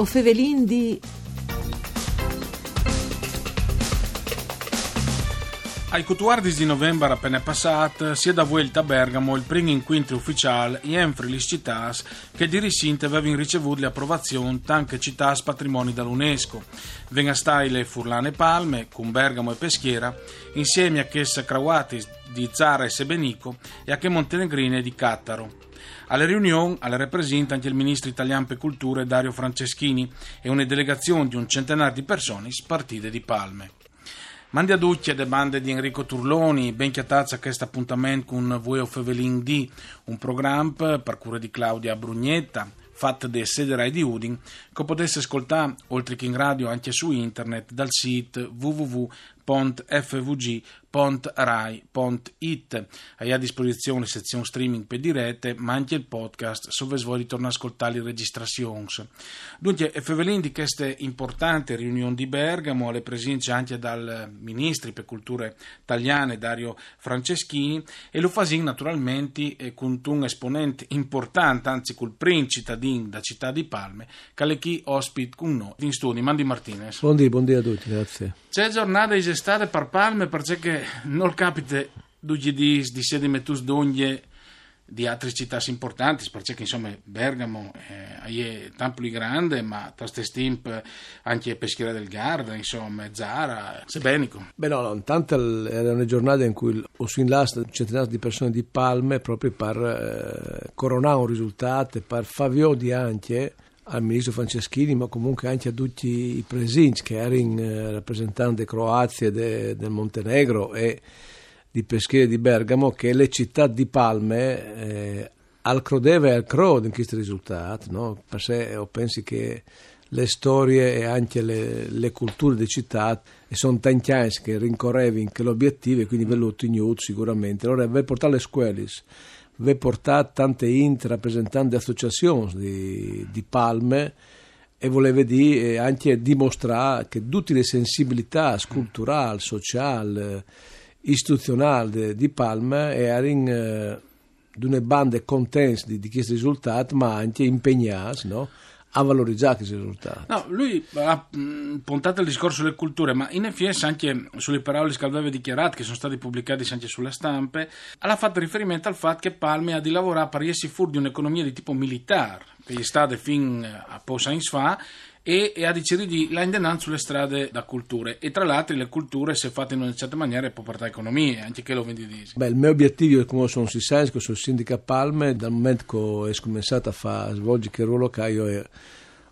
O fevelin di... Ai cutuardis di novembre appena passato si è da vuelta a Bergamo il primo incontro ufficiale entre le città che di recente avevano ricevuto l'approvazione anche città patrimoni dall'UNESCO. Venga le Furlane Palme, con Bergamo e Peschiera, insieme a che Sacrawatis di Zara e Sebenico e a che Montenegrine di Cattaro. Alle riunioni alle rappresenta anche il ministro italiano per cultura Dario Franceschini e una delegazione di un centenario di persone spartite di Palme. Mandi a tutti le bande di Enrico Turloni, ben chiatazza questo appuntamento con Voi of Evelyn D, un programma per cura di Claudia Brugnetta, fatto da Sederai di Udin, che potesse ascoltare oltre che in radio anche su internet dal sito www.fvg.com www.rai.it. Hai a disposizione sezione streaming per dirette, ma anche il podcast, se vuoi ritornare a ascoltare le registrazioni. Dunque, Fevelin di queste importanti riunioni di Bergamo, alle presenze anche dal ministro per culture italiane Dario Franceschini, e lo fasin naturalmente con un esponente importante, anzi col primo cittadino da città di Palme, che è chi ospite con noi in studio, Mandi Martinez. Buondì, buondì a tutti, grazie. C'è giornata di estate per Palme perché non capita di, di, di sedimentus d'ogni di altre città importanti, perché insomma Bergamo eh, è tanto più grande, ma taste stimp anche Peschiera del Garda, insomma Zara, Sebenico. Beh no, no intanto era una giornata in cui ho sin last centinaia di persone di Palme proprio per eh, coronare un risultato, per favio di anche al ministro Franceschini, ma comunque anche a tutti i presenti che erano eh, rappresentanti Croazia, de, del Montenegro e di Peschiera di Bergamo, che le città di Palme eh, al crodeva e al crode in questo risultato. No? Per sé io penso che le storie e anche le, le culture di città e sono tanti anni che rincorrevano l'obiettivo e quindi ve lo sicuramente. Allora, per portare le scuole vi portato tante int rappresentanti associazioni di, di Palme e voleva dire anche dimostrare che tutte le sensibilità culturali, sociali, istituzionali di Palme erano eh, di una banda contente di, di questo risultato ma anche impegnate no? A valorizzare questi risultati. No, lui ha mm, puntato il discorso sulle culture, ma in effetti anche sulle parole che aveva dichiarato, che sono state pubblicate anche sulle stampe, ha fatto riferimento al fatto che Palme ha di lavorare per riessi fuori di un'economia di tipo militare, che è stata fin a pochi anni fa, e, e, ha deciso di landare sulle strade da culture. E tra l'altro le culture se fatte in una certa maniera può portare economia anche che lo vendi dici Beh, il mio obiettivo è come sono si sa che sono sindaca Palme dal momento che ho cominciato a, a svolgere il ruolo che io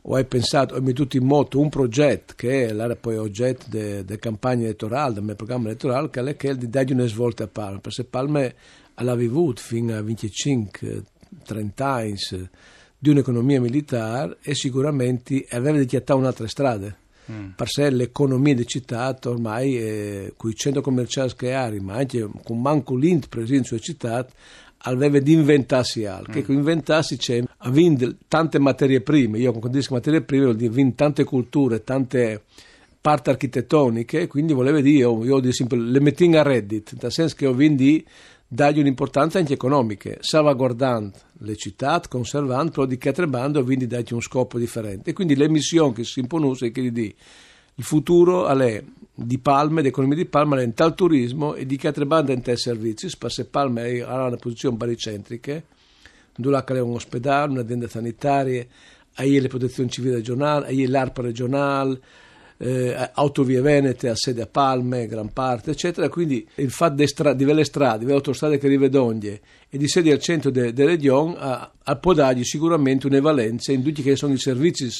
ho pensato, ho messo in moto un progetto che è poi oggetto della campagna elettorale, del mio programma elettorale, che è quello di dare una svolta a Palme, perché Palme l'ha vivuto fino a 25-30 anni di un'economia militare e sicuramente aveva dichiarato un'altra strada. Mm. Per sé l'economia di città ormai, eh, con i centri commerciali che ha, ma anche con manco l'int presente sulle città, aveva di inventarsi altro. Mm. Che inventarsi c'è, avendo tante materie prime, io quando dico materie prime vuol dire tante culture, tante parti architettoniche, quindi volevo dire, io, io dico sempre, le metting a reddit, nel senso che ho vinto dargli un'importanza anche economica, salvaguardando le città, conservando, però di bande quindi dargli un scopo differente. E quindi le missioni che si impongono è che di il futuro è di Palme, l'economia di Palme è tal turismo e di bande in tal servizi, se Palme ha una posizione baricentrica, dove c'è un ospedale, un'azienda sanitaria, hai le protezioni civili regionali, hai l'ARPA regionale, eh, autovie venete a sede a Palme, gran parte, eccetera. Quindi il fatto di, stra- di le strade, di autostrade che rivedoglie e di sedi al centro della de regione può dargli sicuramente una valenza in tutti che sono i servizi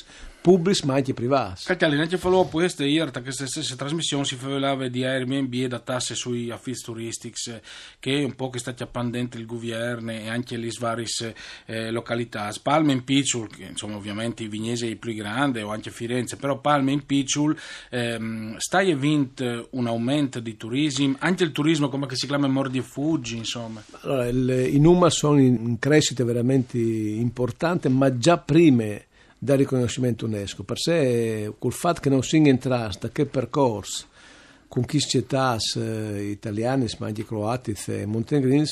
pubblici ma anche privati. Calcali, anche falò queste ieri, che queste stesse trasmissioni si parlava di Airbnb e da tasse sui affitti turistici che è un po' che sta chiappando dentro il governo e anche le varie eh, località. Palme in Picciul, che insomma ovviamente i Vignesi è il più grande o anche Firenze, però Palme in Picciul ehm, stai e vint un aumento di turismo, anche il turismo come si chiama Mordi e Fuggi, insomma. Allora, il, i numeri sono in crescita veramente importante, ma già prima del riconoscimento UNESCO. Per sé, col fatto che non si entrasse che percorso con chi città eh, italiani, ma anche croati e montenegrini,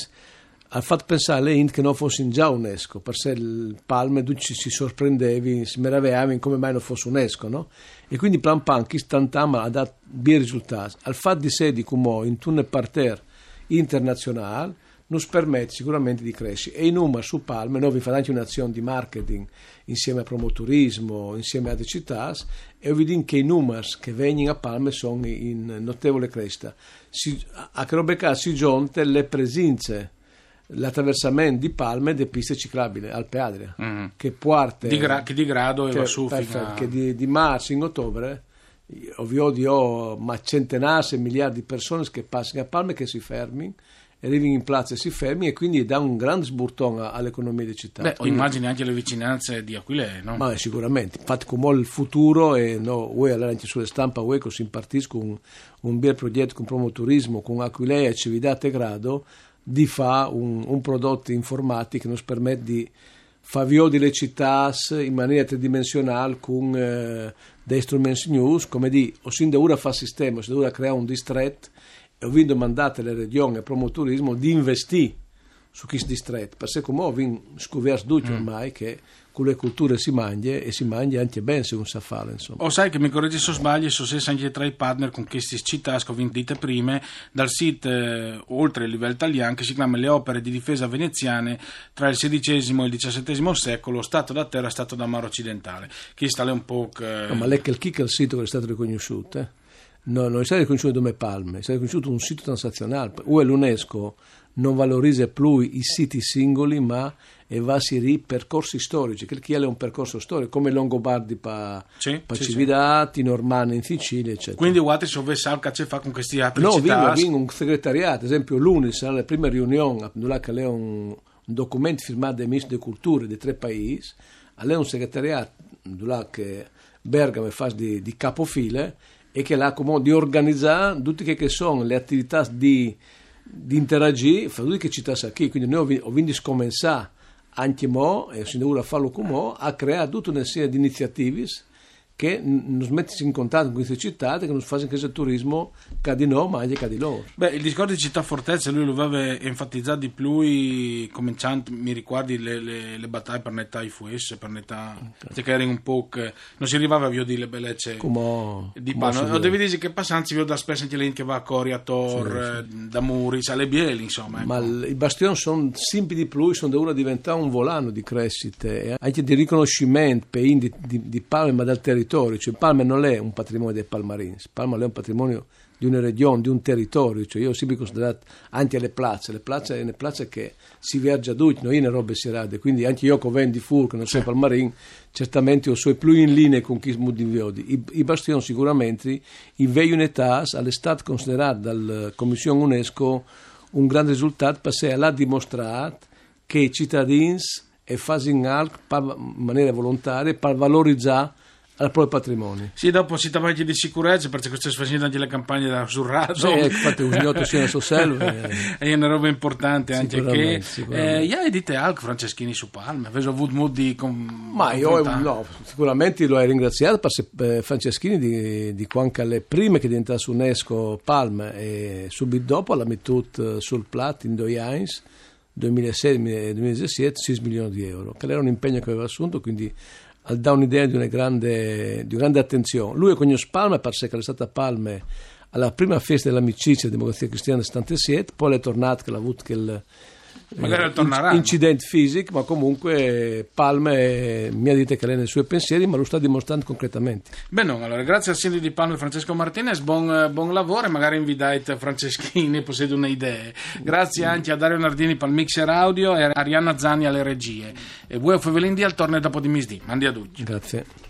ha fatto pensare a che non fosse già UNESCO, per sé il Palme ci si sorprendevi, si meravigliavi come mai non fosse UNESCO, no? E quindi plan pan chi stantama ha dato bei risultati. Al fatto di sé di come in un parterre internazionale nos permette sicuramente di crescere. E i numeri su Palme, noi vi fate anche un'azione di marketing insieme a promoturismo, insieme a altre città, e vediamo che i numeri che vengono a Palme sono in notevole crescita. Si, a Crobecà si giunte le presenze l'attraversamento di Palme delle piste ciclabili Alpe Adria mm. che parte di, gra- che di grado e va su fino a... che di, di marzo in ottobre ovvio ho ma centinaia e miliardi di persone che passano a Palme che si fermano arrivano in piazza e si fermi e quindi dà un grande sburtone all'economia di città. Beh, quindi, immagini anche le vicinanze di Aquile, no? Ma sicuramente, infatti come il futuro e no, voi allora anche sulle stampa voi si impartiscono un, un bel progetto con promoturismo con Aquilea e Cividate Grado di fare un, un, prodotto informatico che ci permette di fare di le città in maniera tridimensionale con eh, dei strumenti news, come di, o sin da ora fa sistema, si da creare un distretto e ho vinto mandate le regioni e promoturismo di investire su questo distretto, perché come ho scoperto mm. ormai che con le culture si mangia e si mangia anche bene se non sa fare insomma. O sai che mi correggi se sbaglio so se anche tra i partner con queste città che ho prima dal sito eh, oltre il livello italiano che si chiama le opere di difesa veneziane tra il XVI e il XVII secolo Stato da terra Stato da mare occidentale che sta un po' che... no, ma lei che il kick è il sito che è stato riconosciuto eh? No, non è stato riconosciuto come Palme è stato riconosciuto un sito transazionale. O l'UNESCO non valorizza più i siti singoli ma e ri percorsi storici, che è un percorso storico, come Longobardi per sì, pa sì, Cividati, sì. Normanni in Sicilia, eccetera. Quindi Guati se sa che fa con questi altri No, vingo, vingo un segretariato, ad esempio l'UNIS, alla prima riunione, dove è un, un documento firmato dai ministri di cultura di tre paesi, è un segretariato che Bergamo fa di, di capofile e che l'ha come di organizzare tutte che, sono le attività di di interagire fra tutte che città qui, quindi noi ho vinto scommensato anche mo, e si deve farlo come mo, ha creato tutta una serie di iniziative che ci mettono in contatto con queste città che non fanno questo turismo che di noi ma anche che di loro. Beh, il discorso di città fortezze lui lo aveva enfatizzato di più cominciando, mi ricordi le, le, le battaglie per l'età IFUS, per l'età okay. che erano un po' che non si arrivava a vedere le bellezze come, di Pano. No, devi dire che passanti vedo da spesso anche lì che va a Cori, a Tor, sì, sì. da Muri, alle Bieli insomma. Ecco. Ma i bastioni sono simpi di più, sono da uno diventare un volano di crescita e anche di riconoscimento per di, di, di Palme ma dal territorio territorio, cioè Palma non è un patrimonio dei palmarins, Palma è un patrimonio di una regione, di un territorio, cioè io ho sempre considerato anche le piazze, le piazze sono piazze che si viaggia tutti, non in robe serate, quindi anche io che vengo Fur, che non sono palmarin, certamente ho sono più in linea con chi smuti I, I bastioni sicuramente, in vecchio unità, all'estate considerato dalla Commissione UNESCO un grande risultato perché l'ha dimostrato che i cittadini e fanno in maniera volontaria per valorizzare al proprio patrimonio. Sì, dopo si parla di sicurezza perché queste facendo anche le campagne da sul radio. Sì, ecco, infatti un gnotto sia nel selve. È una roba importante anche che... Eh, io hai detto anche Franceschini su Palma, avevo avuto modo di... Com- Ma io no, sicuramente lo hai ringraziato per eh, Franceschini di, di quando le prime che diventasse su UNESCO Palma e subito dopo l'ha mettuto sul plat in due anni 2006-2017 6 milioni di euro, che era un impegno che aveva assunto, quindi dà un'idea di una grande, di grande attenzione. Lui è con Palme, perché è stata a Palme alla prima festa dell'amicizia della democrazia cristiana 77, poi è tornato che l'ha avuto quel Magari eh, incidente fisico, ma comunque Palme mi ha detto che lei nei suoi pensieri, ma lo sta dimostrando concretamente. Bene, allora grazie al sindaco di Palme Francesco Martinez, buon, buon lavoro e magari invitate Franceschini, possiede un'idea. Grazie anche a Dario Nardini per il mixer audio e a Arianna Zani alle regie. E voi Fevelindi al torneo dopo di misdì. Mandi a tutti. Grazie.